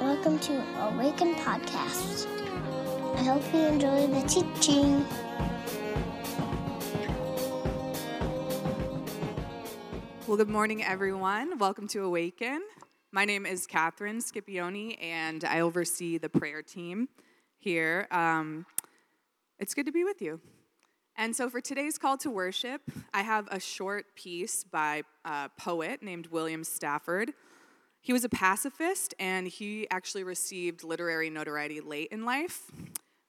Welcome to Awaken Podcast. I hope you enjoy the teaching. Well, good morning, everyone. Welcome to Awaken. My name is Catherine Scipione, and I oversee the prayer team here. Um, it's good to be with you. And so, for today's call to worship, I have a short piece by a poet named William Stafford. He was a pacifist, and he actually received literary notoriety late in life.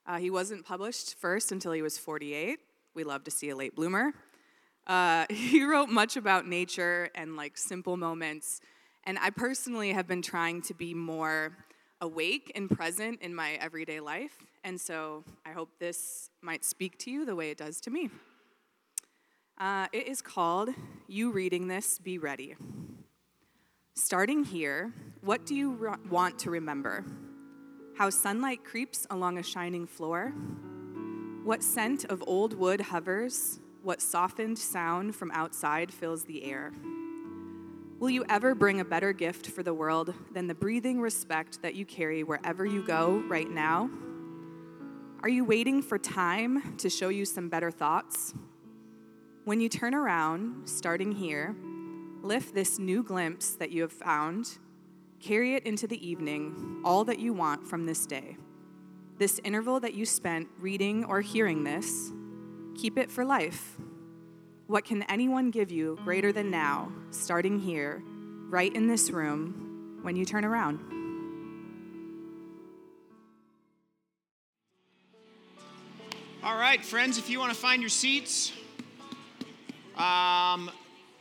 Uh, he wasn't published first until he was 48. We love to see a late bloomer. Uh, he wrote much about nature and like simple moments. And I personally have been trying to be more awake and present in my everyday life. And so I hope this might speak to you the way it does to me. Uh, it is called You Reading This, Be Ready. Starting here, what do you want to remember? How sunlight creeps along a shining floor? What scent of old wood hovers? What softened sound from outside fills the air? Will you ever bring a better gift for the world than the breathing respect that you carry wherever you go right now? Are you waiting for time to show you some better thoughts? When you turn around, starting here, lift this new glimpse that you have found, carry it into the evening, all that you want from this day. This interval that you spent reading or hearing this, Keep it for life. What can anyone give you greater than now, starting here, right in this room, when you turn around? All right, friends, if you want to find your seats, um,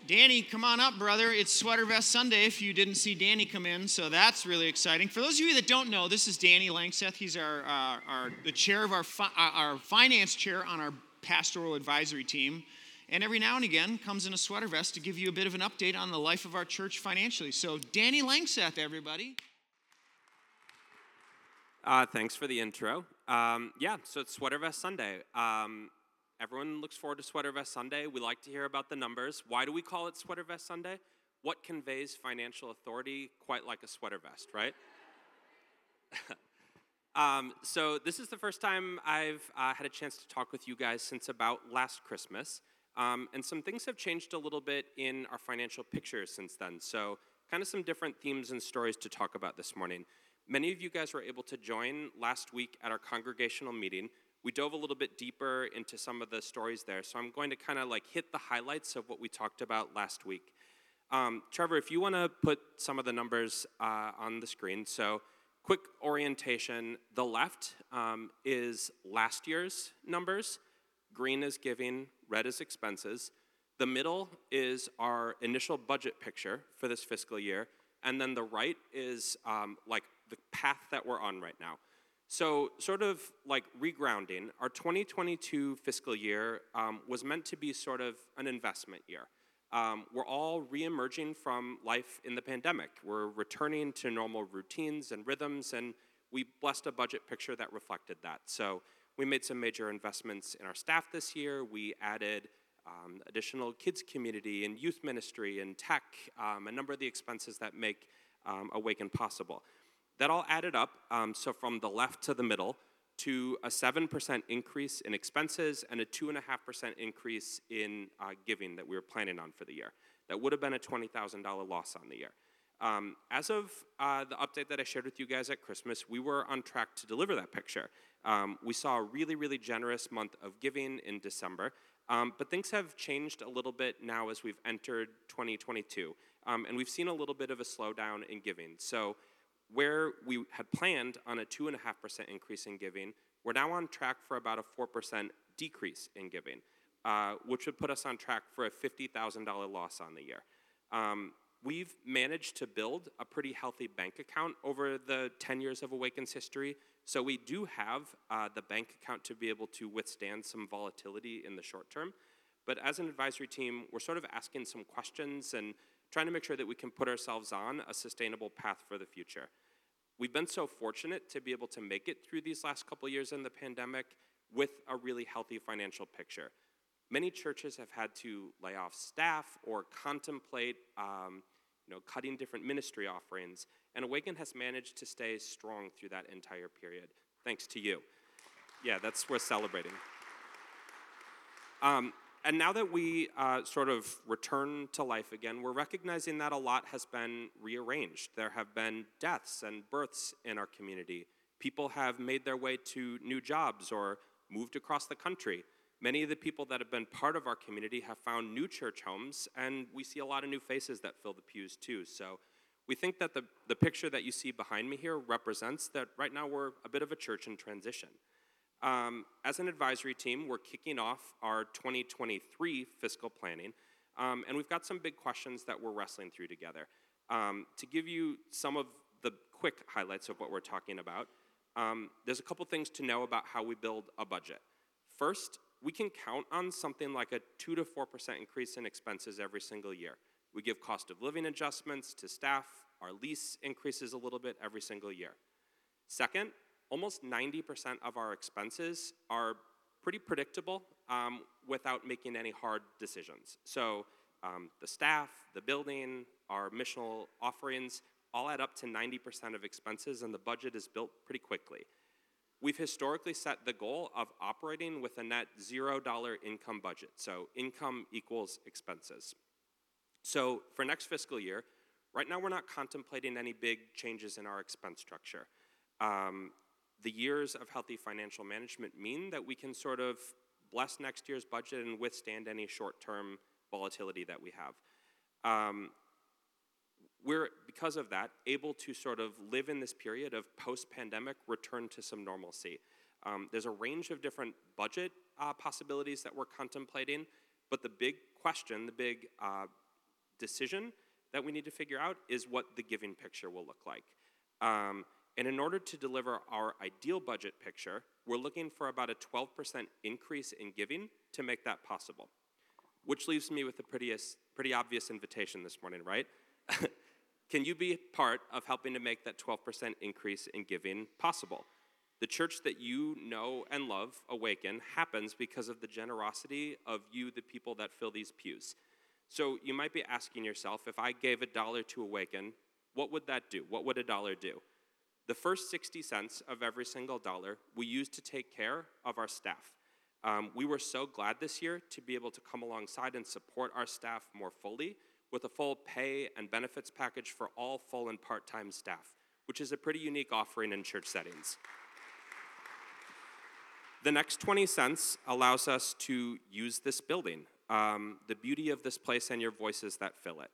Danny, come on up, brother. It's Sweater Vest Sunday if you didn't see Danny come in, so that's really exciting. For those of you that don't know, this is Danny Langseth. He's our, uh, our the chair of our, fi- uh, our finance chair on our pastoral advisory team. And every now and again comes in a sweater vest to give you a bit of an update on the life of our church financially. So, Danny Langseth, everybody. Uh, thanks for the intro. Um, yeah, so it's Sweater Vest Sunday. Um, everyone looks forward to Sweater Vest Sunday. We like to hear about the numbers. Why do we call it Sweater Vest Sunday? What conveys financial authority quite like a sweater vest, right? Um, so this is the first time I've uh, had a chance to talk with you guys since about last Christmas. Um, and some things have changed a little bit in our financial picture since then. So kind of some different themes and stories to talk about this morning. Many of you guys were able to join last week at our congregational meeting. We dove a little bit deeper into some of the stories there. So I'm going to kind of like hit the highlights of what we talked about last week. Um, Trevor, if you want to put some of the numbers uh, on the screen. So Quick orientation the left um, is last year's numbers, green is giving, red is expenses. The middle is our initial budget picture for this fiscal year, and then the right is um, like the path that we're on right now. So, sort of like regrounding, our 2022 fiscal year um, was meant to be sort of an investment year um, we're all reemerging from life in the pandemic. We're returning to normal routines and rhythms, and we blessed a budget picture that reflected that. So we made some major investments in our staff this year. We added um, additional kids community and youth ministry and tech, um, a number of the expenses that make um, Awaken possible. That all added up, um, so from the left to the middle, to a 7% increase in expenses and a 2.5% increase in uh, giving that we were planning on for the year. That would have been a $20,000 loss on the year. Um, as of uh, the update that I shared with you guys at Christmas, we were on track to deliver that picture. Um, we saw a really, really generous month of giving in December, um, but things have changed a little bit now as we've entered 2022, um, and we've seen a little bit of a slowdown in giving. So where we had planned on a 2.5% increase in giving, we're now on track for about a 4% decrease in giving, uh, which would put us on track for a $50,000 loss on the year. Um, we've managed to build a pretty healthy bank account over the 10 years of Awaken's history. So we do have uh, the bank account to be able to withstand some volatility in the short term. But as an advisory team, we're sort of asking some questions and trying to make sure that we can put ourselves on a sustainable path for the future. We've been so fortunate to be able to make it through these last couple years in the pandemic with a really healthy financial picture. Many churches have had to lay off staff or contemplate um, you know, cutting different ministry offerings. And Awaken has managed to stay strong through that entire period, thanks to you. Yeah, that's worth celebrating. Um, and now that we uh, sort of return to life again, we're recognizing that a lot has been rearranged. There have been deaths and births in our community. People have made their way to new jobs or moved across the country. Many of the people that have been part of our community have found new church homes, and we see a lot of new faces that fill the pews too. So we think that the, the picture that you see behind me here represents that right now we're a bit of a church in transition. Um, as an advisory team, we're kicking off our 2023 fiscal planning, um, and we've got some big questions that we're wrestling through together. Um, to give you some of the quick highlights of what we're talking about, um, there's a couple things to know about how we build a budget. First, we can count on something like a 2 to 4% increase in expenses every single year. We give cost of living adjustments to staff, our lease increases a little bit every single year. Second, almost 90% of our expenses are pretty predictable um, without making any hard decisions. So um, the staff, the building, our missional offerings all add up to 90% of expenses, and the budget is built pretty quickly. We've historically set the goal of operating with a net $0 income budget, so income equals expenses. So for next fiscal year, right now we're not contemplating any big changes in our expense structure. Um, the years of healthy financial management mean that we can sort of bless next year's budget and withstand any short term volatility that we have. Um, we're, because of that, able to sort of live in this period of post pandemic return to some normalcy. Um, there's a range of different budget uh, possibilities that we're contemplating, but the big question, the big uh, decision that we need to figure out is what the giving picture will look like. Um, and in order to deliver our ideal budget picture, we're looking for about a 12% increase in giving to make that possible. Which leaves me with a pretty, pretty obvious invitation this morning, right? Can you be part of helping to make that 12% increase in giving possible? The church that you know and love, Awaken, happens because of the generosity of you, the people that fill these pews. So you might be asking yourself if I gave a dollar to Awaken, what would that do? What would a dollar do? The first 60 cents of every single dollar we use to take care of our staff. Um, we were so glad this year to be able to come alongside and support our staff more fully with a full pay and benefits package for all full and part time staff, which is a pretty unique offering in church settings. The next 20 cents allows us to use this building, um, the beauty of this place and your voices that fill it.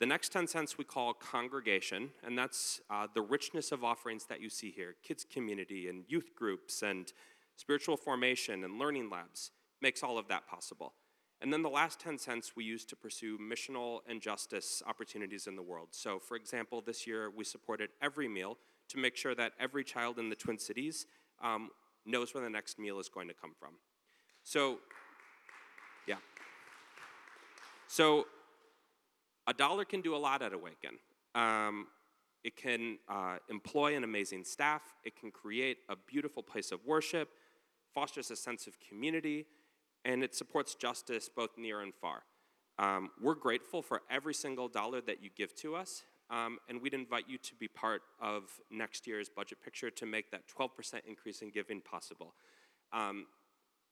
The next 10 cents we call congregation, and that's uh, the richness of offerings that you see here kids' community and youth groups and spiritual formation and learning labs makes all of that possible. And then the last 10 cents we use to pursue missional and justice opportunities in the world. So, for example, this year we supported every meal to make sure that every child in the Twin Cities um, knows where the next meal is going to come from. So, yeah. So, a dollar can do a lot at Awaken. Um, it can uh, employ an amazing staff, it can create a beautiful place of worship, fosters a sense of community, and it supports justice both near and far. Um, we're grateful for every single dollar that you give to us, um, and we'd invite you to be part of next year's budget picture to make that 12% increase in giving possible. Um,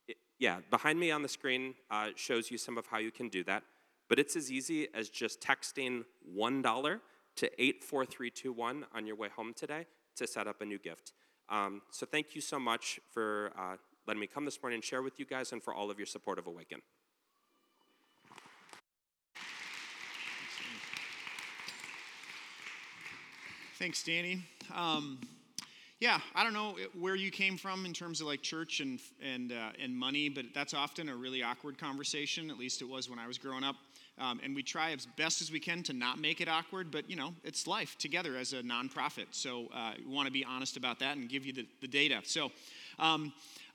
it, yeah, behind me on the screen uh, shows you some of how you can do that. But it's as easy as just texting $1 to 84321 on your way home today to set up a new gift. Um, so thank you so much for uh, letting me come this morning and share with you guys and for all of your support of Awaken. Thanks, Danny. Um, yeah, I don't know where you came from in terms of like church and and uh, and money, but that's often a really awkward conversation. At least it was when I was growing up. Um, and we try as best as we can to not make it awkward, but you know, it's life together as a nonprofit. So uh, we want to be honest about that and give you the, the data. So, um,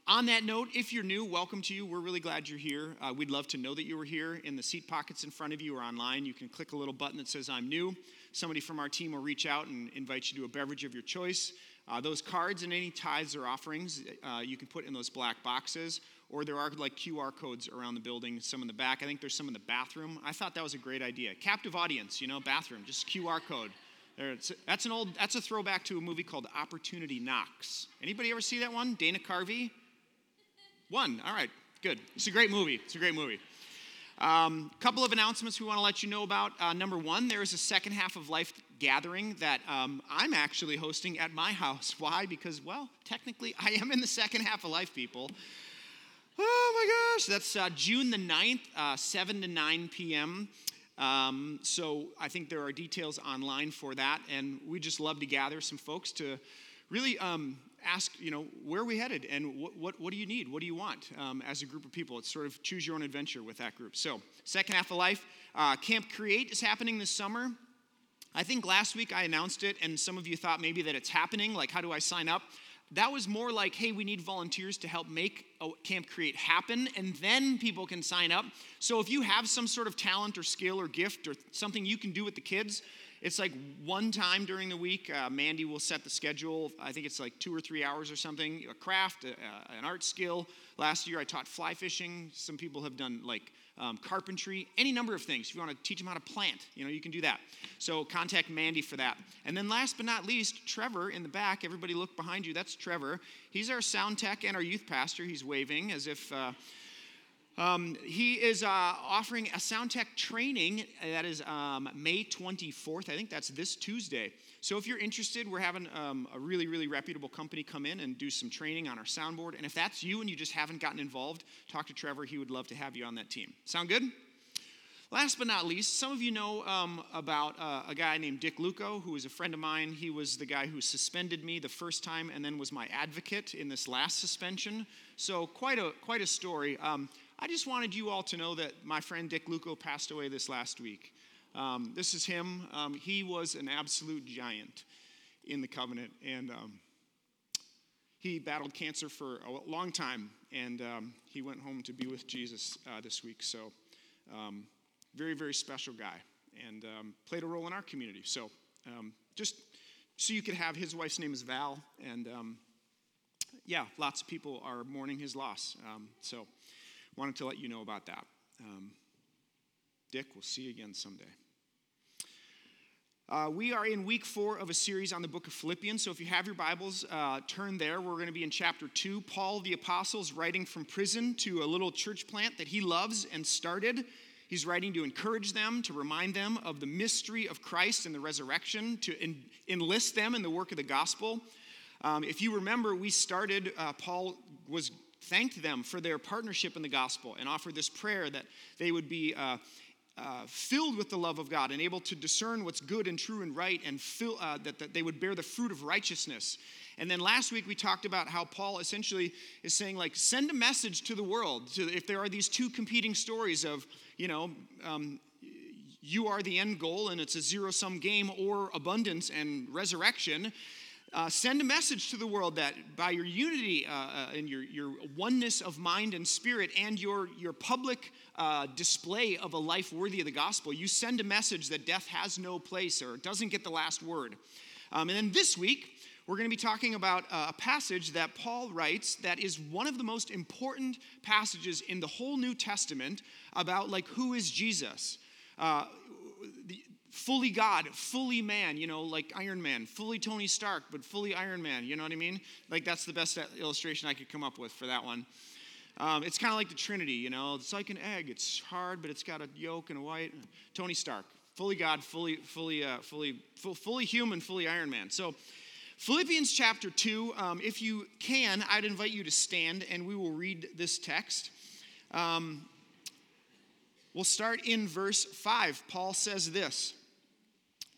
on that note, if you're new, welcome to you. We're really glad you're here. Uh, we'd love to know that you were here. In the seat pockets in front of you or online, you can click a little button that says I'm new. Somebody from our team will reach out and invite you to a beverage of your choice. Uh, those cards and any tithes or offerings uh, you can put in those black boxes or there are like QR codes around the building, some in the back. I think there's some in the bathroom. I thought that was a great idea. Captive audience, you know, bathroom, just QR code. That's an old, that's a throwback to a movie called Opportunity Knocks. Anybody ever see that one? Dana Carvey? One. All right, good. It's a great movie. It's a great movie. A um, couple of announcements we want to let you know about. Uh, number one, there is a second half of life gathering that um, I'm actually hosting at my house. Why? Because, well, technically, I am in the second half of life, people. Oh my gosh, that's uh, June the 9th, uh, 7 to 9 p.m. Um, so I think there are details online for that, and we just love to gather some folks to really um, ask, you know, where are we headed and what, what, what do you need? What do you want um, as a group of people? It's sort of choose your own adventure with that group. So, second half of life, uh, Camp Create is happening this summer. I think last week I announced it, and some of you thought maybe that it's happening. Like, how do I sign up? That was more like, hey, we need volunteers to help make Camp Create happen, and then people can sign up. So if you have some sort of talent or skill or gift or something you can do with the kids, it's like one time during the week, uh, Mandy will set the schedule. I think it's like two or three hours or something, a craft, a, a, an art skill. Last year I taught fly fishing. Some people have done like um, carpentry, any number of things. If you want to teach them how to plant, you know, you can do that. So contact Mandy for that. And then last but not least, Trevor in the back. Everybody look behind you. That's Trevor. He's our sound tech and our youth pastor. He's waving as if. Uh, um, he is uh, offering a sound tech training that is um, May 24th. I think that's this Tuesday. So if you're interested, we're having um, a really, really reputable company come in and do some training on our soundboard. And if that's you and you just haven't gotten involved, talk to Trevor. He would love to have you on that team. Sound good? Last but not least, some of you know um, about uh, a guy named Dick Luco, who is a friend of mine. He was the guy who suspended me the first time and then was my advocate in this last suspension. So quite a quite a story. Um, I just wanted you all to know that my friend Dick Luco passed away this last week. Um, this is him. Um, he was an absolute giant in the covenant, and um, he battled cancer for a long time, and um, he went home to be with Jesus uh, this week. So, um, very, very special guy, and um, played a role in our community. So, just so you could have his wife's name is Val, and yeah, lots of people are mourning his loss. so. Wanted to let you know about that. Um, Dick, we'll see you again someday. Uh, we are in week four of a series on the book of Philippians. So if you have your Bibles, uh, turn there. We're going to be in chapter two. Paul the Apostle is writing from prison to a little church plant that he loves and started. He's writing to encourage them, to remind them of the mystery of Christ and the resurrection, to en- enlist them in the work of the gospel. Um, if you remember, we started, uh, Paul was thanked them for their partnership in the gospel and offered this prayer that they would be uh, uh, filled with the love of God and able to discern what's good and true and right, and fill, uh, that, that they would bear the fruit of righteousness. And then last week we talked about how Paul essentially is saying, like, send a message to the world. If there are these two competing stories of, you know, um, you are the end goal and it's a zero sum game, or abundance and resurrection, uh, send a message to the world that by your unity uh, uh, and your, your oneness of mind and spirit and your, your public uh, display of a life worthy of the gospel, you send a message that death has no place or doesn't get the last word. Um, and then this week, we're going to be talking about a passage that Paul writes that is one of the most important passages in the whole New Testament about like who is Jesus. Uh, fully God, fully man, you know, like Iron Man, fully Tony Stark, but fully Iron Man, you know what I mean? Like that's the best illustration I could come up with for that one. Um, it's kind of like the Trinity, you know, it's like an egg. It's hard, but it's got a yolk and a white. Tony Stark, fully God, fully, fully, uh, fully, full, fully human, fully Iron Man. So, Philippians chapter 2, um, if you can, I'd invite you to stand and we will read this text. Um, we'll start in verse 5. Paul says this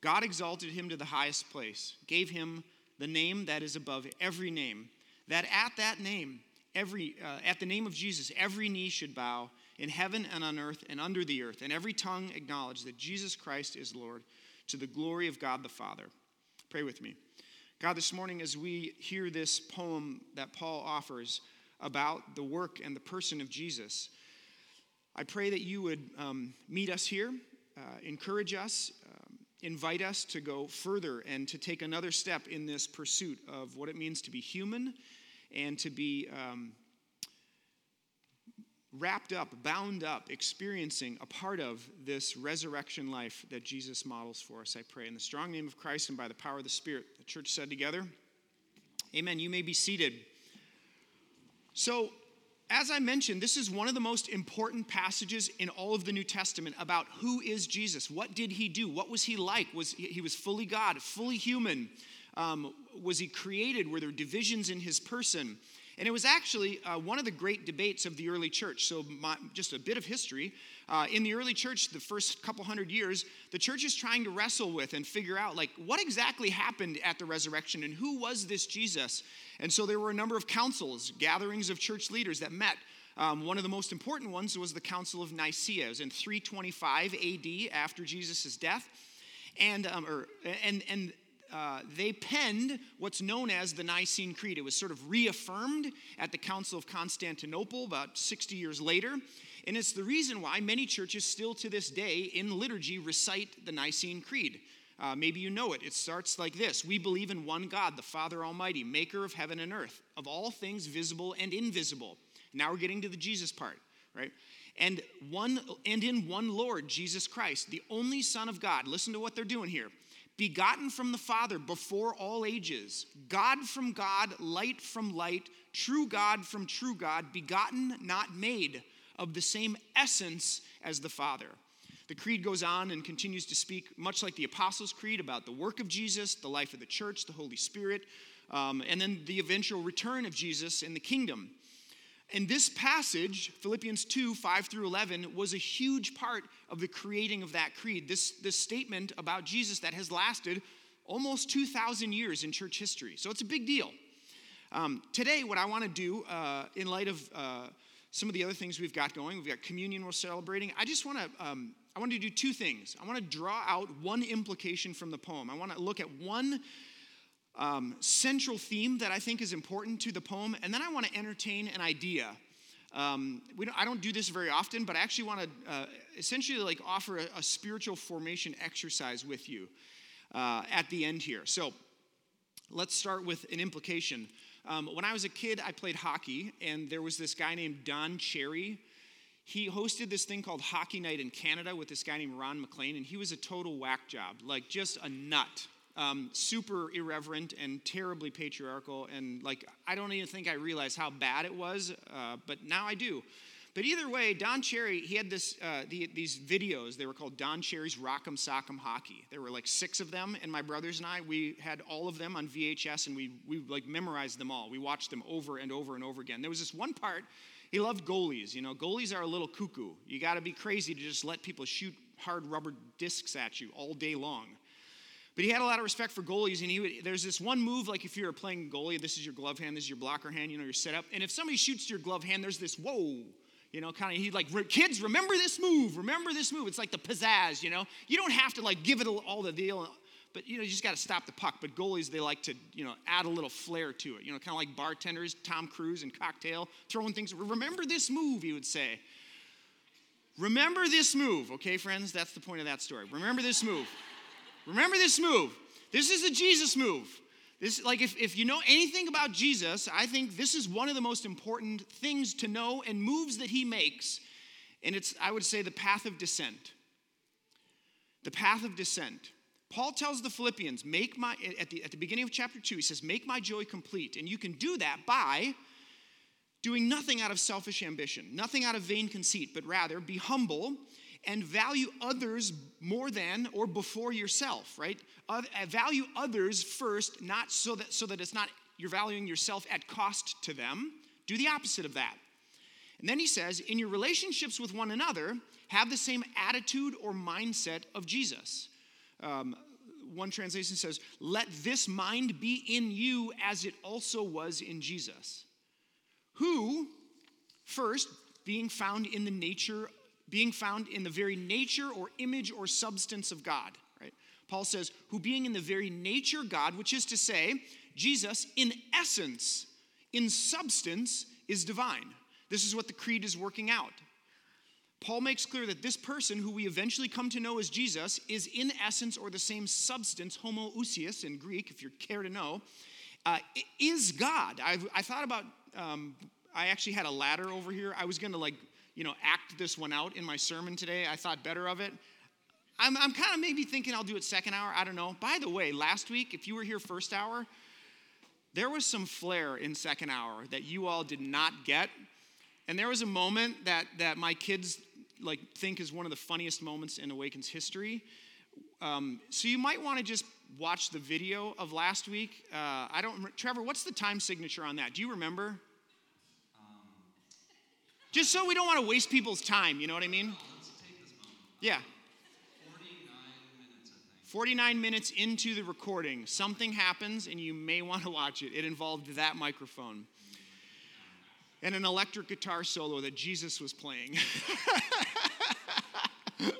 God exalted him to the highest place, gave him the name that is above every name, that at that name, every, uh, at the name of Jesus, every knee should bow in heaven and on earth and under the earth, and every tongue acknowledge that Jesus Christ is Lord to the glory of God the Father. Pray with me. God, this morning, as we hear this poem that Paul offers about the work and the person of Jesus, I pray that you would um, meet us here, uh, encourage us, um, invite us to go further and to take another step in this pursuit of what it means to be human and to be um, wrapped up, bound up, experiencing a part of this resurrection life that Jesus models for us, I pray. In the strong name of Christ and by the power of the Spirit, the church said together, Amen. You may be seated. So, as I mentioned, this is one of the most important passages in all of the New Testament about who is Jesus. What did he do? What was he like? Was he was fully God, fully human? Um, was he created? Were there divisions in his person? And it was actually uh, one of the great debates of the early church. So, my, just a bit of history. Uh, in the early church, the first couple hundred years, the church is trying to wrestle with and figure out, like, what exactly happened at the resurrection and who was this Jesus? And so, there were a number of councils, gatherings of church leaders that met. Um, one of the most important ones was the Council of Nicaea. It was in 325 AD after Jesus' death. And, um, or, and, and uh, they penned what's known as the Nicene Creed. It was sort of reaffirmed at the Council of Constantinople about 60 years later. And it's the reason why many churches still to this day in liturgy recite the Nicene Creed. Uh, maybe you know it. It starts like this We believe in one God, the Father Almighty, maker of heaven and earth, of all things visible and invisible. Now we're getting to the Jesus part, right? And one and in one Lord, Jesus Christ, the only Son of God. Listen to what they're doing here begotten from the Father before all ages, God from God, light from light, true God from true God, begotten, not made, of the same essence as the Father. The creed goes on and continues to speak, much like the Apostles' Creed, about the work of Jesus, the life of the church, the Holy Spirit, um, and then the eventual return of Jesus in the kingdom. And this passage, Philippians 2 5 through 11, was a huge part of the creating of that creed. This, this statement about Jesus that has lasted almost 2,000 years in church history. So it's a big deal. Um, today, what I want to do, uh, in light of uh, some of the other things we've got going, we've got communion we're celebrating. I just want to. Um, I want to do two things. I want to draw out one implication from the poem. I want to look at one um, central theme that I think is important to the poem, and then I want to entertain an idea. Um, we don't, I don't do this very often, but I actually want to uh, essentially like offer a, a, spiritual formation exercise with you uh, at the end here. So let's start with an implication. Um, when I was a kid, I played hockey, and there was this guy named Don Cherry. He hosted this thing called Hockey Night in Canada with this guy named Ron MacLean, and he was a total whack job, like just a nut um, super irreverent and terribly patriarchal. And like, I don't even think I realized how bad it was, uh, but now I do. But either way, Don Cherry, he had this, uh, the, these videos. They were called Don Cherry's Rock'em Sock'em Hockey. There were like six of them, and my brothers and I, we had all of them on VHS, and we, we like memorized them all. We watched them over and over and over again. There was this one part, he loved goalies. You know, goalies are a little cuckoo. You got to be crazy to just let people shoot hard rubber discs at you all day long. But he had a lot of respect for goalies, and he would, there's this one move, like if you're playing goalie, this is your glove hand, this is your blocker hand, you know, you're set up. And if somebody shoots your glove hand, there's this whoa, you know, kind of, he like, kids, remember this move, remember this move. It's like the pizzazz, you know. You don't have to like give it all the deal, but you know, you just got to stop the puck. But goalies, they like to, you know, add a little flair to it, you know, kind of like bartenders, Tom Cruise and cocktail, throwing things. Remember this move, he would say. Remember this move, okay, friends? That's the point of that story. Remember this move. Remember this move. This is a Jesus move. This, like, if, if you know anything about Jesus, I think this is one of the most important things to know and moves that he makes. And it's, I would say, the path of descent. The path of descent. Paul tells the Philippians, make my, at the, at the beginning of chapter 2, he says, make my joy complete. And you can do that by doing nothing out of selfish ambition, nothing out of vain conceit, but rather be humble and value others more than or before yourself, right? Uh, value others first, not so that so that it's not you're valuing yourself at cost to them. Do the opposite of that. And then he says, in your relationships with one another, have the same attitude or mindset of Jesus. Um, one translation says, let this mind be in you as it also was in Jesus, who first being found in the nature, being found in the very nature or image or substance of God, right? Paul says, who being in the very nature God, which is to say, Jesus in essence, in substance, is divine. This is what the creed is working out. Paul makes clear that this person, who we eventually come to know as Jesus, is in essence or the same substance, homoousios in Greek, if you care to know, uh, is God. I've, I thought about, um, I actually had a ladder over here. I was going to like, you know, act this one out in my sermon today. I thought better of it. I'm, I'm kind of maybe thinking I'll do it second hour. I don't know. By the way, last week, if you were here first hour, there was some flair in second hour that you all did not get. And there was a moment that, that my kids like think is one of the funniest moments in Awakens history. Um, so you might want to just watch the video of last week. Uh, I don't, Trevor. What's the time signature on that? Do you remember? Just so we don't want to waste people's time. You know what I mean? Yeah. 49 minutes into the recording, something happens and you may want to watch it. It involved that microphone and an electric guitar solo that Jesus was playing.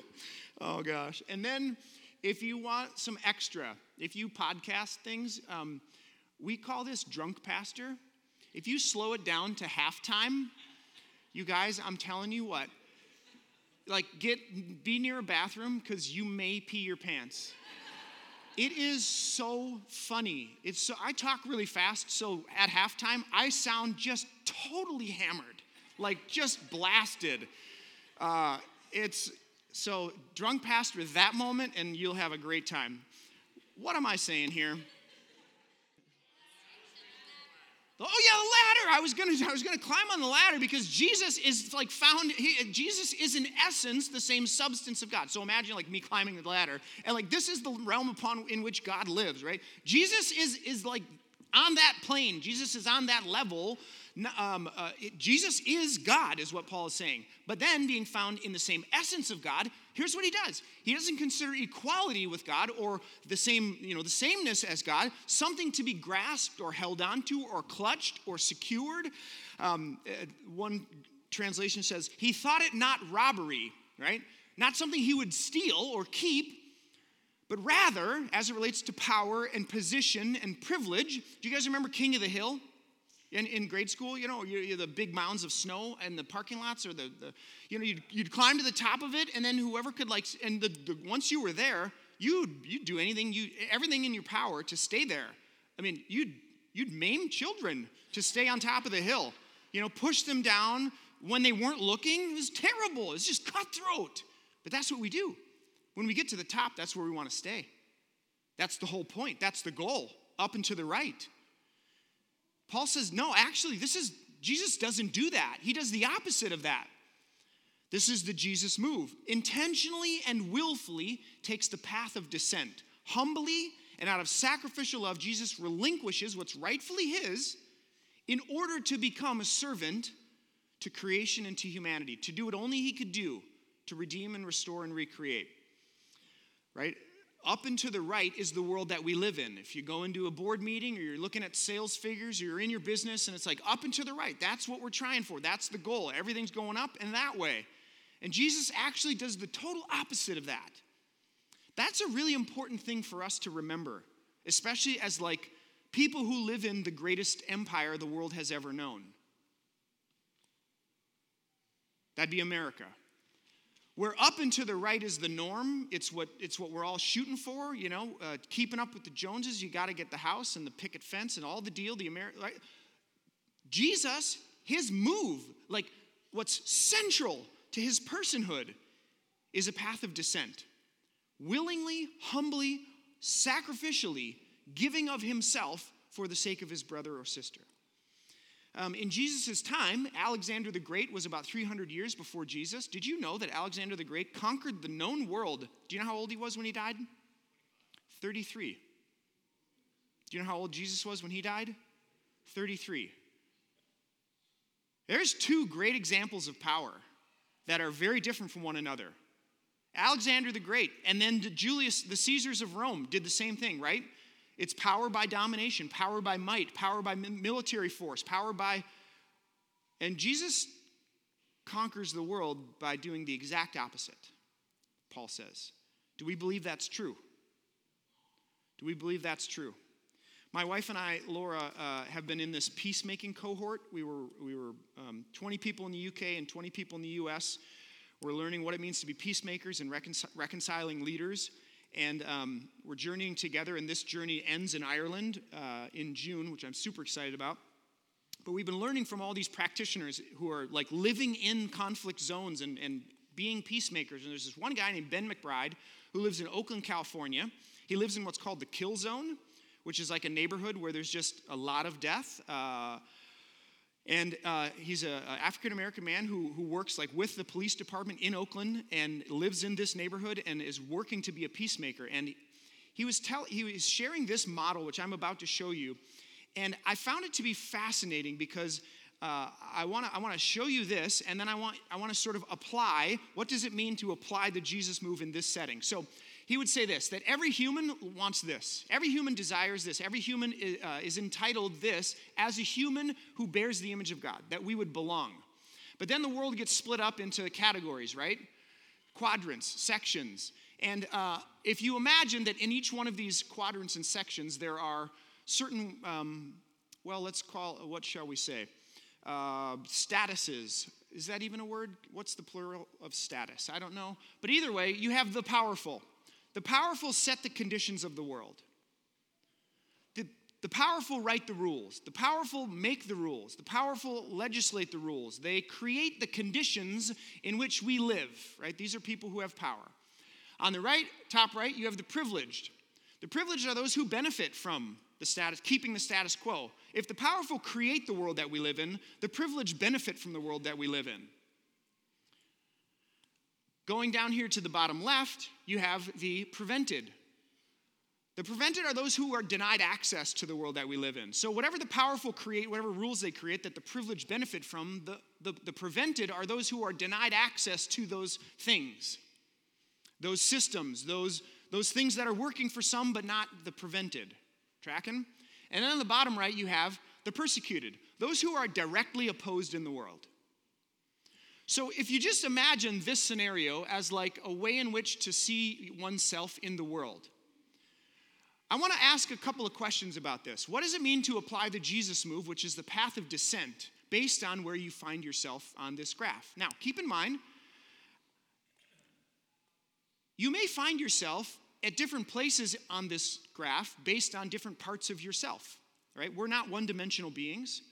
oh gosh. And then if you want some extra, if you podcast things, um, we call this drunk pastor. If you slow it down to halftime, you guys, I'm telling you what, like get be near a bathroom because you may pee your pants. It is so funny. It's so I talk really fast, so at halftime I sound just totally hammered, like just blasted. Uh, it's so drunk pastor that moment, and you'll have a great time. What am I saying here? Oh yeah, the ladder. I was gonna, I was gonna climb on the ladder because Jesus is like found. He, Jesus is in essence the same substance of God. So imagine like me climbing the ladder, and like this is the realm upon in which God lives, right? Jesus is is like on that plane. Jesus is on that level um, uh, it, Jesus is God, is what Paul is saying. But then, being found in the same essence of God, here's what he does. He doesn't consider equality with God or the same, you know, the sameness as God something to be grasped or held onto or clutched or secured. Um, uh, one translation says he thought it not robbery, right? Not something he would steal or keep, but rather, as it relates to power and position and privilege. Do you guys remember King of the Hill? In, in grade school, you know, you, you, the big mounds of snow and the parking lots, or the, the you know, you'd, you'd climb to the top of it, and then whoever could like, and the, the, once you were there, you'd you'd do anything you everything in your power to stay there. I mean, you'd you'd maim children to stay on top of the hill. You know, push them down when they weren't looking. It was terrible. It's just cutthroat. But that's what we do. When we get to the top, that's where we want to stay. That's the whole point. That's the goal. Up and to the right. Paul says, no, actually, this is, Jesus doesn't do that. He does the opposite of that. This is the Jesus move. Intentionally and willfully takes the path of descent. Humbly and out of sacrificial love, Jesus relinquishes what's rightfully his in order to become a servant to creation and to humanity, to do what only he could do to redeem and restore and recreate. Right? Up and to the right is the world that we live in. If you go into a board meeting or you're looking at sales figures or you're in your business and it's like up and to the right, that's what we're trying for. That's the goal. Everything's going up and that way. And Jesus actually does the total opposite of that. That's a really important thing for us to remember, especially as like people who live in the greatest empire the world has ever known. That'd be America. Where up and to the right is the norm, it's what, it's what we're all shooting for, you know, uh, keeping up with the Joneses, you got to get the house and the picket fence and all the deal, the American, right? Jesus, his move, like what's central to his personhood, is a path of descent. Willingly, humbly, sacrificially giving of himself for the sake of his brother or sister. Um, in Jesus' time, Alexander the Great was about 300 years before Jesus. Did you know that Alexander the Great conquered the known world? Do you know how old he was when he died? 33. Do you know how old Jesus was when he died? 33. There's two great examples of power that are very different from one another. Alexander the Great, and then Julius, the Caesars of Rome, did the same thing, right? It's power by domination, power by might, power by military force, power by. And Jesus conquers the world by doing the exact opposite, Paul says. Do we believe that's true? Do we believe that's true? My wife and I, Laura, uh, have been in this peacemaking cohort. We were, we were um, 20 people in the UK and 20 people in the US. We're learning what it means to be peacemakers and reconcil- reconciling leaders. And um, we're journeying together, and this journey ends in Ireland uh, in June, which I'm super excited about. But we've been learning from all these practitioners who are like living in conflict zones and, and being peacemakers. And there's this one guy named Ben McBride who lives in Oakland, California. He lives in what's called the kill zone, which is like a neighborhood where there's just a lot of death. Uh, and uh, he's an African American man who, who works like with the police department in Oakland and lives in this neighborhood and is working to be a peacemaker. And he was, tell, he was sharing this model, which I'm about to show you. And I found it to be fascinating because uh, I want to I want to show you this, and then I want I want to sort of apply what does it mean to apply the Jesus move in this setting. So he would say this that every human wants this. Every human desires this. Every human is, uh, is entitled this as a human who bears the image of God, that we would belong. But then the world gets split up into categories, right? Quadrants, sections. And uh, if you imagine that in each one of these quadrants and sections, there are certain, um, well, let's call, what shall we say? Uh, statuses. Is that even a word? What's the plural of status? I don't know. But either way, you have the powerful. The powerful set the conditions of the world. The, the powerful write the rules. The powerful make the rules. The powerful legislate the rules. They create the conditions in which we live, right? These are people who have power. On the right, top right, you have the privileged. The privileged are those who benefit from the status, keeping the status quo. If the powerful create the world that we live in, the privileged benefit from the world that we live in. Going down here to the bottom left, you have the prevented. The prevented are those who are denied access to the world that we live in. So, whatever the powerful create, whatever rules they create that the privileged benefit from, the, the, the prevented are those who are denied access to those things, those systems, those, those things that are working for some but not the prevented. Tracking? And then on the bottom right, you have the persecuted, those who are directly opposed in the world. So if you just imagine this scenario as like a way in which to see oneself in the world, I want to ask a couple of questions about this. What does it mean to apply the Jesus move, which is the path of descent, based on where you find yourself on this graph? Now, keep in mind, you may find yourself at different places on this graph based on different parts of yourself, right? We're not one dimensional beings.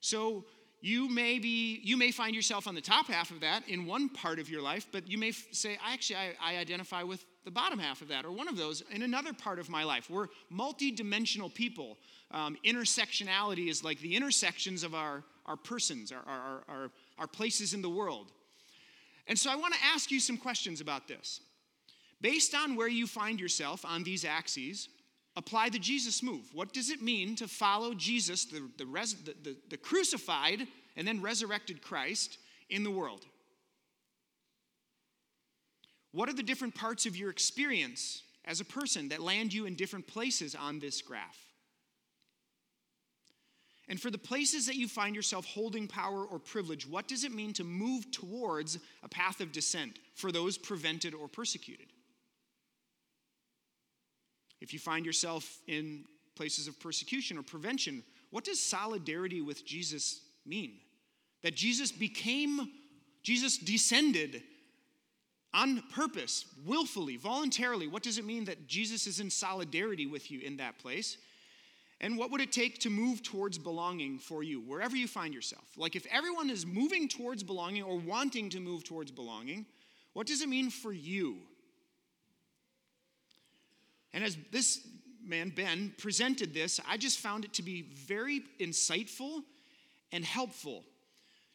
So you may be you may find yourself on the top half of that in one part of your life but you may f- say actually I, I identify with the bottom half of that or one of those in another part of my life. We're multi-dimensional people. Um, intersectionality is like the intersections of our, our persons our, our, our, our places in the world. And so i want to ask you some questions about this. Based on where you find yourself on these axes, apply the Jesus move. What does it mean to follow Jesus, the, the, res, the, the, the crucified and then resurrected Christ, in the world? What are the different parts of your experience as a person that land you in different places on this graph? And for the places that you find yourself holding power or privilege, what does it mean to move towards a path of descent for those prevented or persecuted? If you find yourself in places of persecution or prevention, what does solidarity with Jesus mean? That Jesus became, Jesus descended on purpose, willfully, voluntarily. What does it mean that Jesus is in solidarity with you in that place? And what would it take to move towards belonging for you, wherever you find yourself? Like, if everyone is moving towards belonging or wanting to move towards belonging, what does it mean for you? And as this man, Ben, presented this, I just found it to be very insightful and helpful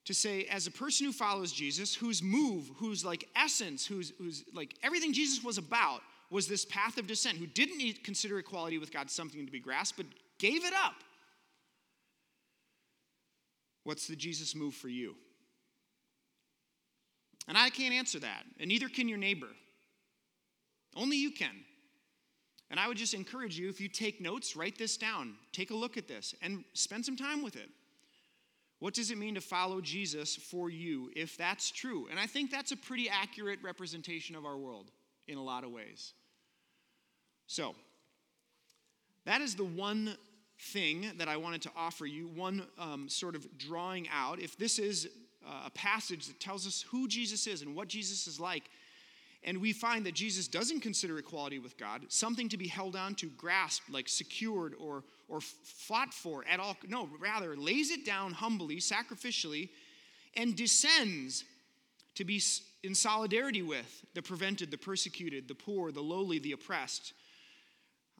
to say, as a person who follows Jesus, whose move, whose like essence, whose, whose like everything Jesus was about was this path of descent, who didn't consider equality with God something to be grasped, but gave it up. What's the Jesus move for you? And I can't answer that, and neither can your neighbor. Only you can. And I would just encourage you if you take notes, write this down, take a look at this, and spend some time with it. What does it mean to follow Jesus for you if that's true? And I think that's a pretty accurate representation of our world in a lot of ways. So, that is the one thing that I wanted to offer you, one um, sort of drawing out. If this is uh, a passage that tells us who Jesus is and what Jesus is like, and we find that Jesus doesn't consider equality with God something to be held on to, grasped, like secured or, or fought for at all. No, rather, lays it down humbly, sacrificially, and descends to be in solidarity with the prevented, the persecuted, the poor, the lowly, the oppressed.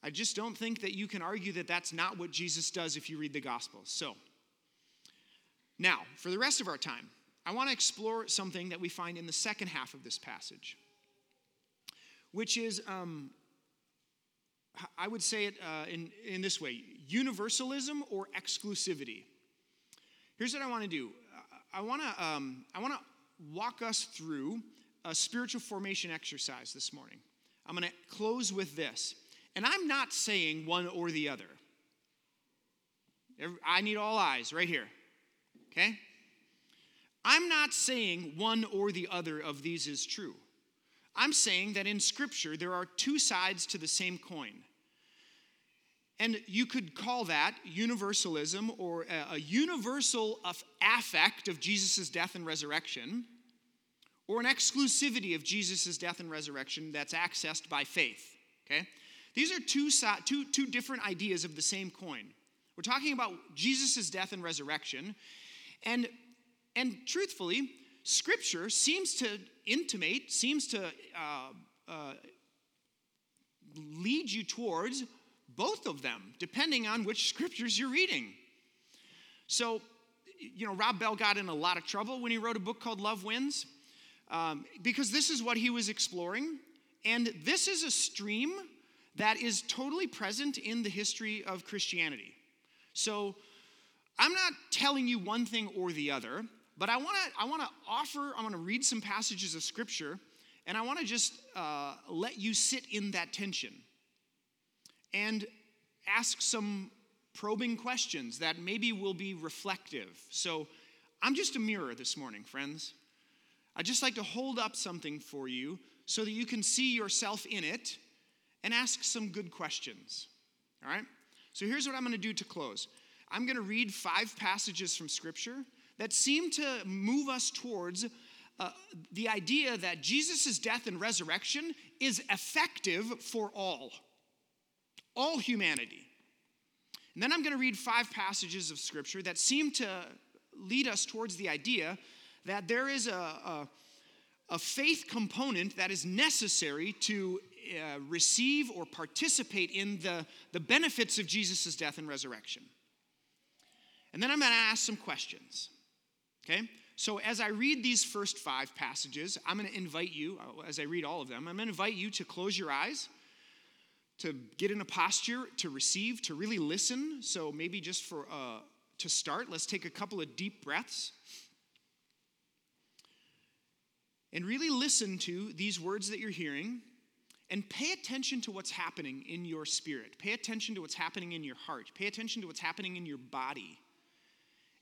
I just don't think that you can argue that that's not what Jesus does if you read the Gospels. So, now, for the rest of our time, I want to explore something that we find in the second half of this passage which is, um, I would say it uh, in, in this way universalism or exclusivity. Here's what I want to do I want to um, I want to walk us through a spiritual formation exercise this morning. I'm going to close with this. And I'm not saying one or the other. I need all eyes right here. Okay? I'm not saying one or the other of these is true. I'm saying that in Scripture, there are two sides to the same coin. And you could call that universalism or a, universal affect of Jesus' death and resurrection, or an exclusivity of Jesus' death and resurrection that's accessed by faith. Okay? These are two, two, two different ideas of the same coin. We're talking about Jesus' death and resurrection. And, and truthfully, Scripture seems to intimate, seems to uh, uh, lead you towards both of them, depending on which scriptures you're reading. So, you know, Rob Bell got in a lot of trouble when he wrote a book called Love Wins, um, because this is what he was exploring. And this is a stream that is totally present in the history of Christianity. So, I'm not telling you one thing or the other. But I want to I want to offer I want to read some passages of scripture and I want to just uh, let you sit in that tension and ask some probing questions that maybe will be reflective. So I'm just a mirror this morning, friends. I just like to hold up something for you so that you can see yourself in it and ask some good questions. All right? So here's what I'm going to do to close. I'm going to read five passages from Scripture that seem to move us towards uh, the idea that Jesus' death and resurrection is effective for all, all humanity. And then I'm going to read five passages of scripture that seem to lead us towards the idea that there is a, a, a faith component that is necessary to uh, receive or participate in the, the benefits of Jesus' death and resurrection. And then I'm going to ask some questions. Okay? So as I read these first five passages, I'm going to invite you, uh, as I read all of them, I'm going to invite you to close your eyes, to get in a posture to receive, to really listen. So maybe just for uh, to start, let's take a couple of deep breaths. And really listen to these words that you're hearing and pay attention to what's happening in your spirit. Pay attention to what's happening in your heart. Pay attention to what's happening in your body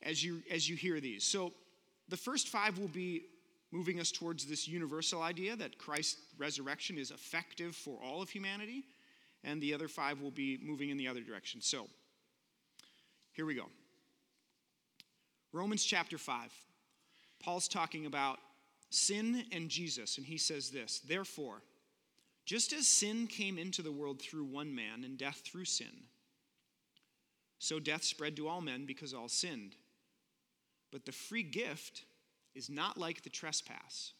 as you as you hear these. So the first five will be moving us towards this universal idea that Christ's resurrection is effective for all of humanity, and the other five will be moving in the other direction. So here we go. Romans chapter 5. Paul's talking about sin and Jesus, and he says this Therefore, just as sin came into the world through one man, and death through sin, so death spread to all men because all sinned. But the free gift is not like the trespass.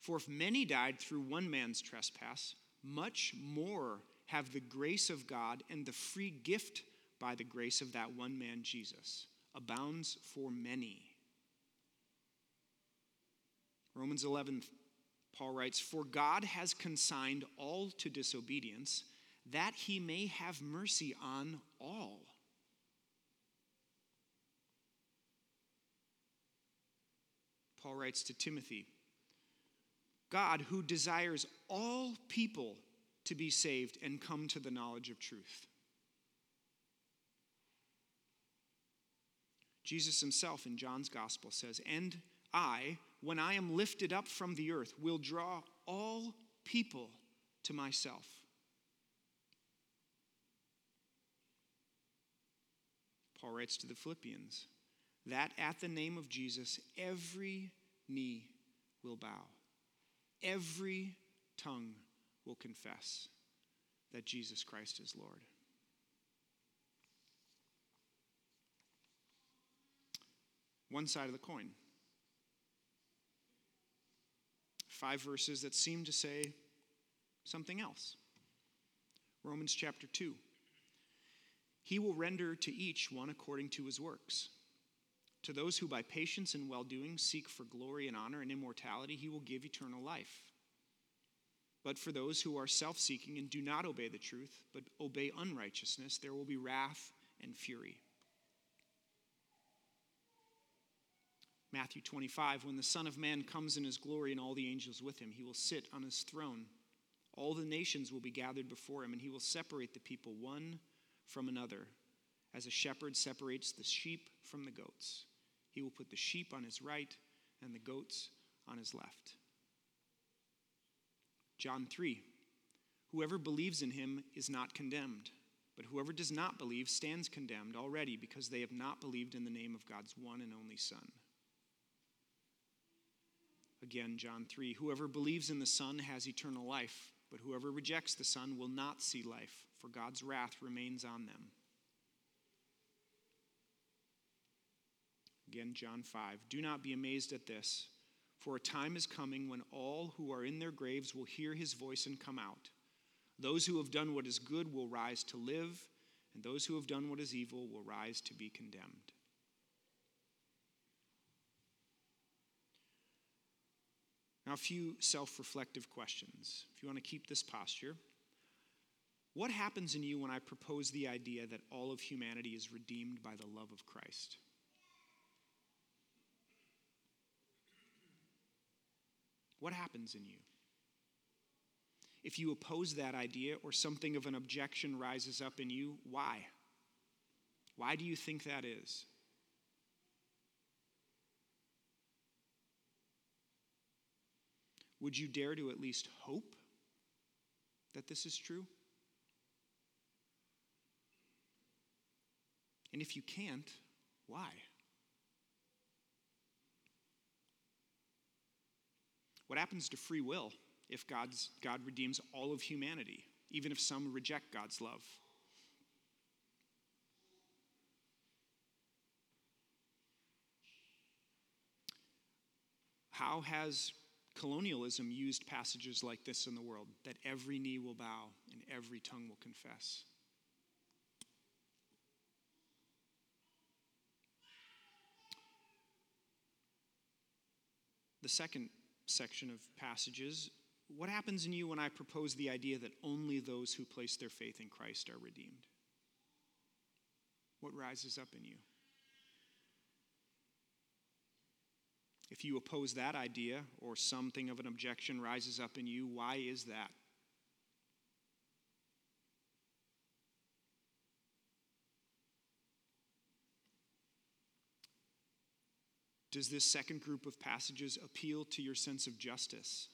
For if many died through one man's trespass, much more have the grace of God and the free gift by the grace of that one man, Jesus, abounds for many. Romans 11, Paul writes, For God has consigned all to disobedience, that he may have mercy on all. Paul writes to Timothy God, who desires all people to be saved and come to the knowledge of truth. Jesus himself in John's gospel says, And I, when I am lifted up from the earth, will draw all people to myself. Paul writes to the Philippians that at the name of Jesus, every knee will bow, every tongue will confess that Jesus Christ is Lord. One side of the coin. Five verses that seem to say something else. Romans chapter 2. He will render to each one according to his works. To those who by patience and well doing seek for glory and honor and immortality, he will give eternal life. But for those who are self seeking and do not obey the truth, but obey unrighteousness, there will be wrath and fury. Matthew 25, when the Son of Man comes in his glory and all the angels with him, he will sit on his throne. All the nations will be gathered before him, and he will separate the people one from another, as a shepherd separates the sheep from the goats. He will put the sheep on his right and the goats on his left. John 3 Whoever believes in him is not condemned, but whoever does not believe stands condemned already because they have not believed in the name of God's one and only Son. Again, John 3 Whoever believes in the Son has eternal life, but whoever rejects the Son will not see life, for God's wrath remains on them. Again, John 5 Do not be amazed at this, for a time is coming when all who are in their graves will hear his voice and come out. Those who have done what is good will rise to live, and those who have done what is evil will rise to be condemned. Now, a few self reflective questions. If you want to keep this posture, what happens in you when I propose the idea that all of humanity is redeemed by the love of Christ? What happens in you? If you oppose that idea or something of an objection rises up in you, why? Why do you think that is? Would you dare to at least hope that this is true? And if you can't, why? What happens to free will if God's, God redeems all of humanity, even if some reject God's love? How has colonialism used passages like this in the world that every knee will bow and every tongue will confess? The second section of passages what happens in you when I propose the idea that only those who place their faith in Christ are redeemed? What rises up in you? If you oppose that idea or something of an objection rises up in you, why is that? Does this second group of passages appeal to your sense of justice?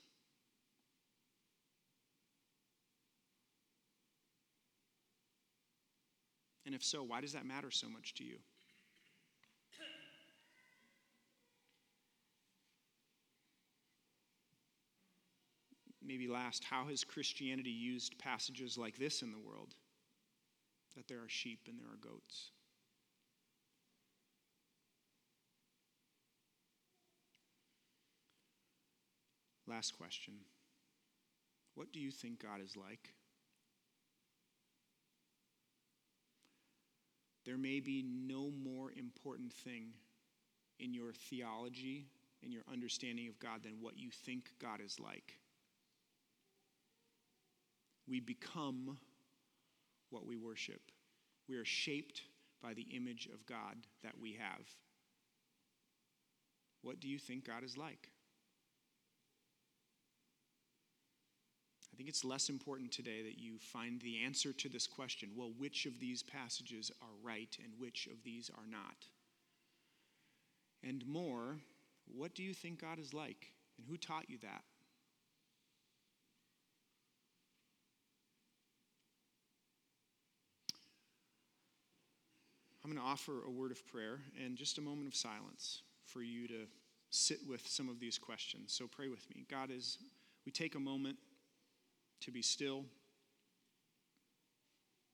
And if so, why does that matter so much to you? Maybe last, how has Christianity used passages like this in the world? That there are sheep and there are goats. Last question What do you think God is like? There may be no more important thing in your theology, in your understanding of God, than what you think God is like. We become what we worship. We are shaped by the image of God that we have. What do you think God is like? Think it's less important today that you find the answer to this question well, which of these passages are right and which of these are not? And more, what do you think God is like? And who taught you that? I'm going to offer a word of prayer and just a moment of silence for you to sit with some of these questions. So pray with me. God, as we take a moment to be still,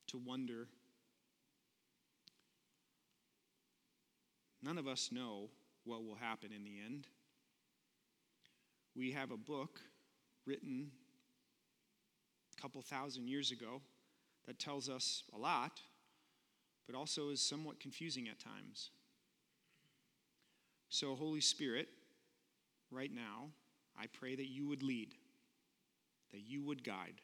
to wonder, none of us know what will happen in the end. We have a book written a couple thousand years ago that tells us a lot but also is somewhat confusing at times. So, Holy Spirit, right now, I pray that you would lead, that you would guide,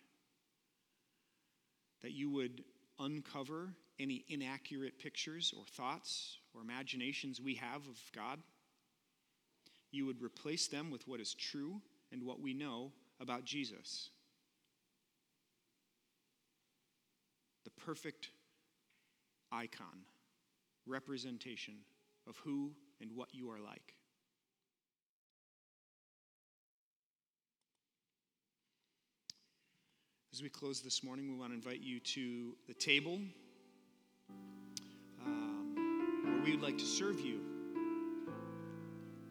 that you would uncover any inaccurate pictures or thoughts or imaginations we have of God. You would replace them with what is true and what we know about Jesus. The perfect icon, representation of who and what you are like. As we close this morning, we want to invite you to the table um, where we would like to serve you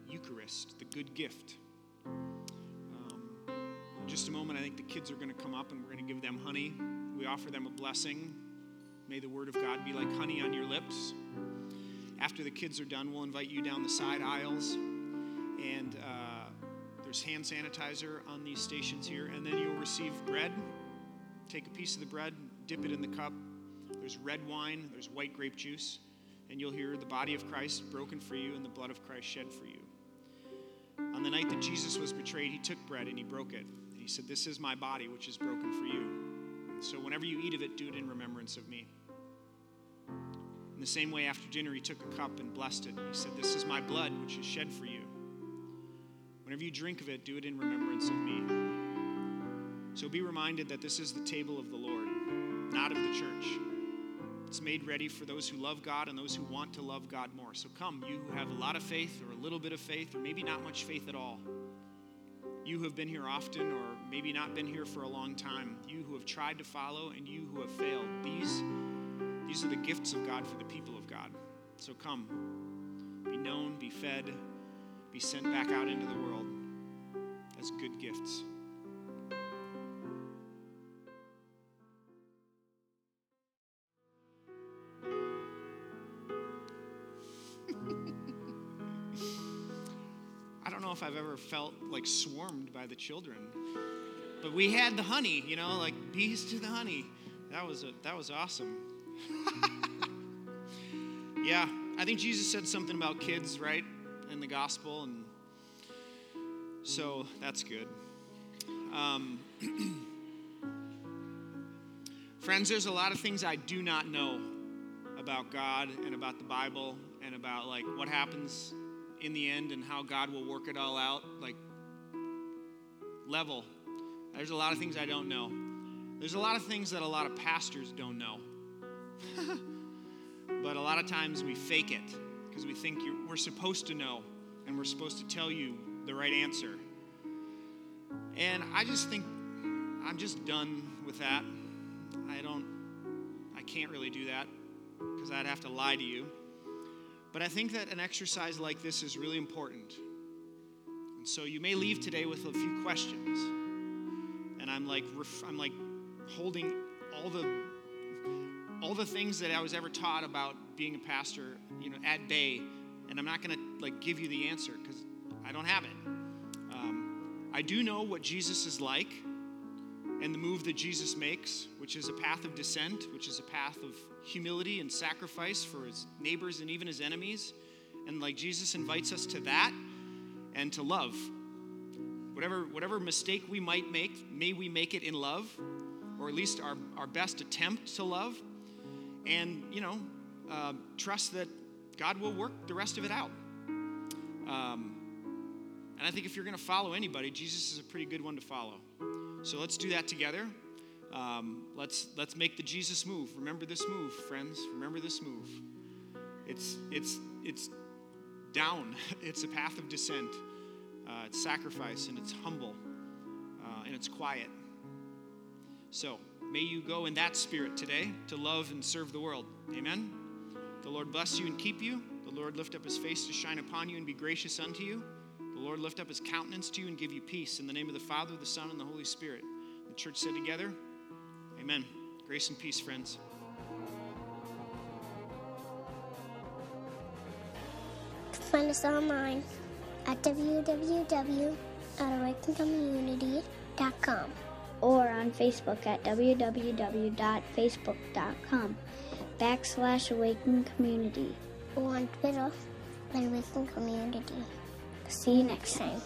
Eucharist, the good gift. Um, in just a moment, I think the kids are going to come up and we're going to give them honey. We offer them a blessing May the word of God be like honey on your lips. After the kids are done, we'll invite you down the side aisles. And uh, there's hand sanitizer on these stations here. And then you'll receive bread. Take a piece of the bread, dip it in the cup. There's red wine, there's white grape juice. And you'll hear the body of Christ broken for you and the blood of Christ shed for you. On the night that Jesus was betrayed, he took bread and he broke it. And he said, This is my body, which is broken for you. So whenever you eat of it, do it in remembrance of me. In the same way, after dinner, he took a cup and blessed it. He said, This is my blood, which is shed for you. Whenever you drink of it, do it in remembrance of me. So be reminded that this is the table of the Lord, not of the church. It's made ready for those who love God and those who want to love God more. So come, you who have a lot of faith or a little bit of faith or maybe not much faith at all. You who have been here often or maybe not been here for a long time. You who have tried to follow and you who have failed. These these are the gifts of God for the people of God. So come, be known, be fed, be sent back out into the world as good gifts. I've ever felt like swarmed by the children. But we had the honey, you know, like bees to the honey. That was a, that was awesome. yeah, I think Jesus said something about kids, right, in the gospel, and so that's good. Um, friends, there's a lot of things I do not know about God and about the Bible and about like what happens in the end and how God will work it all out. Like level. There's a lot of things I don't know. There's a lot of things that a lot of pastors don't know. but a lot of times we fake it because we think we're supposed to know and we're supposed to tell you the right answer. And I just think I'm just done with that. I don't, I can't really do that because I'd have to lie to you. But I think that an exercise like this is really important. And so you may leave today with a few questions. And I'm like, I'm like holding all the all the things that I was ever taught about being a pastor, you know, at bay, and I'm not going to like give you the answer because I don't have it. Um, I do know what Jesus is like and the move that Jesus makes, which is a path of descent, which is a path of humility and sacrifice for his neighbors and even his enemies. And like Jesus invites us to that and to love. Whatever, whatever mistake we might make, may we make it in love, or at least our, our best attempt to love and, you know, uh, trust that God will work the rest of it out. Um, and I think if you're going to follow anybody, Jesus is a pretty good one to follow. So let's do that together. Um, let's let's make the Jesus move. Remember this move, friends. Remember this move. It's it's it's down. It's a path of descent. Uh, it's sacrifice and it's humble uh, and it's quiet. So may you go in that spirit today to love and serve the world. Amen. The Lord bless you and keep you. The Lord lift up his face to shine upon you and be gracious unto you. The Lord lift up his countenance to you and give you peace. In the name of the Father, the Son, and the Holy Spirit. The church said together, Amen. Grace and peace, friends. Find us online at www.awakencommunity.com or on Facebook at www.facebook.com backslash awaken community. or on Twitter at Awaken Community. See you next time.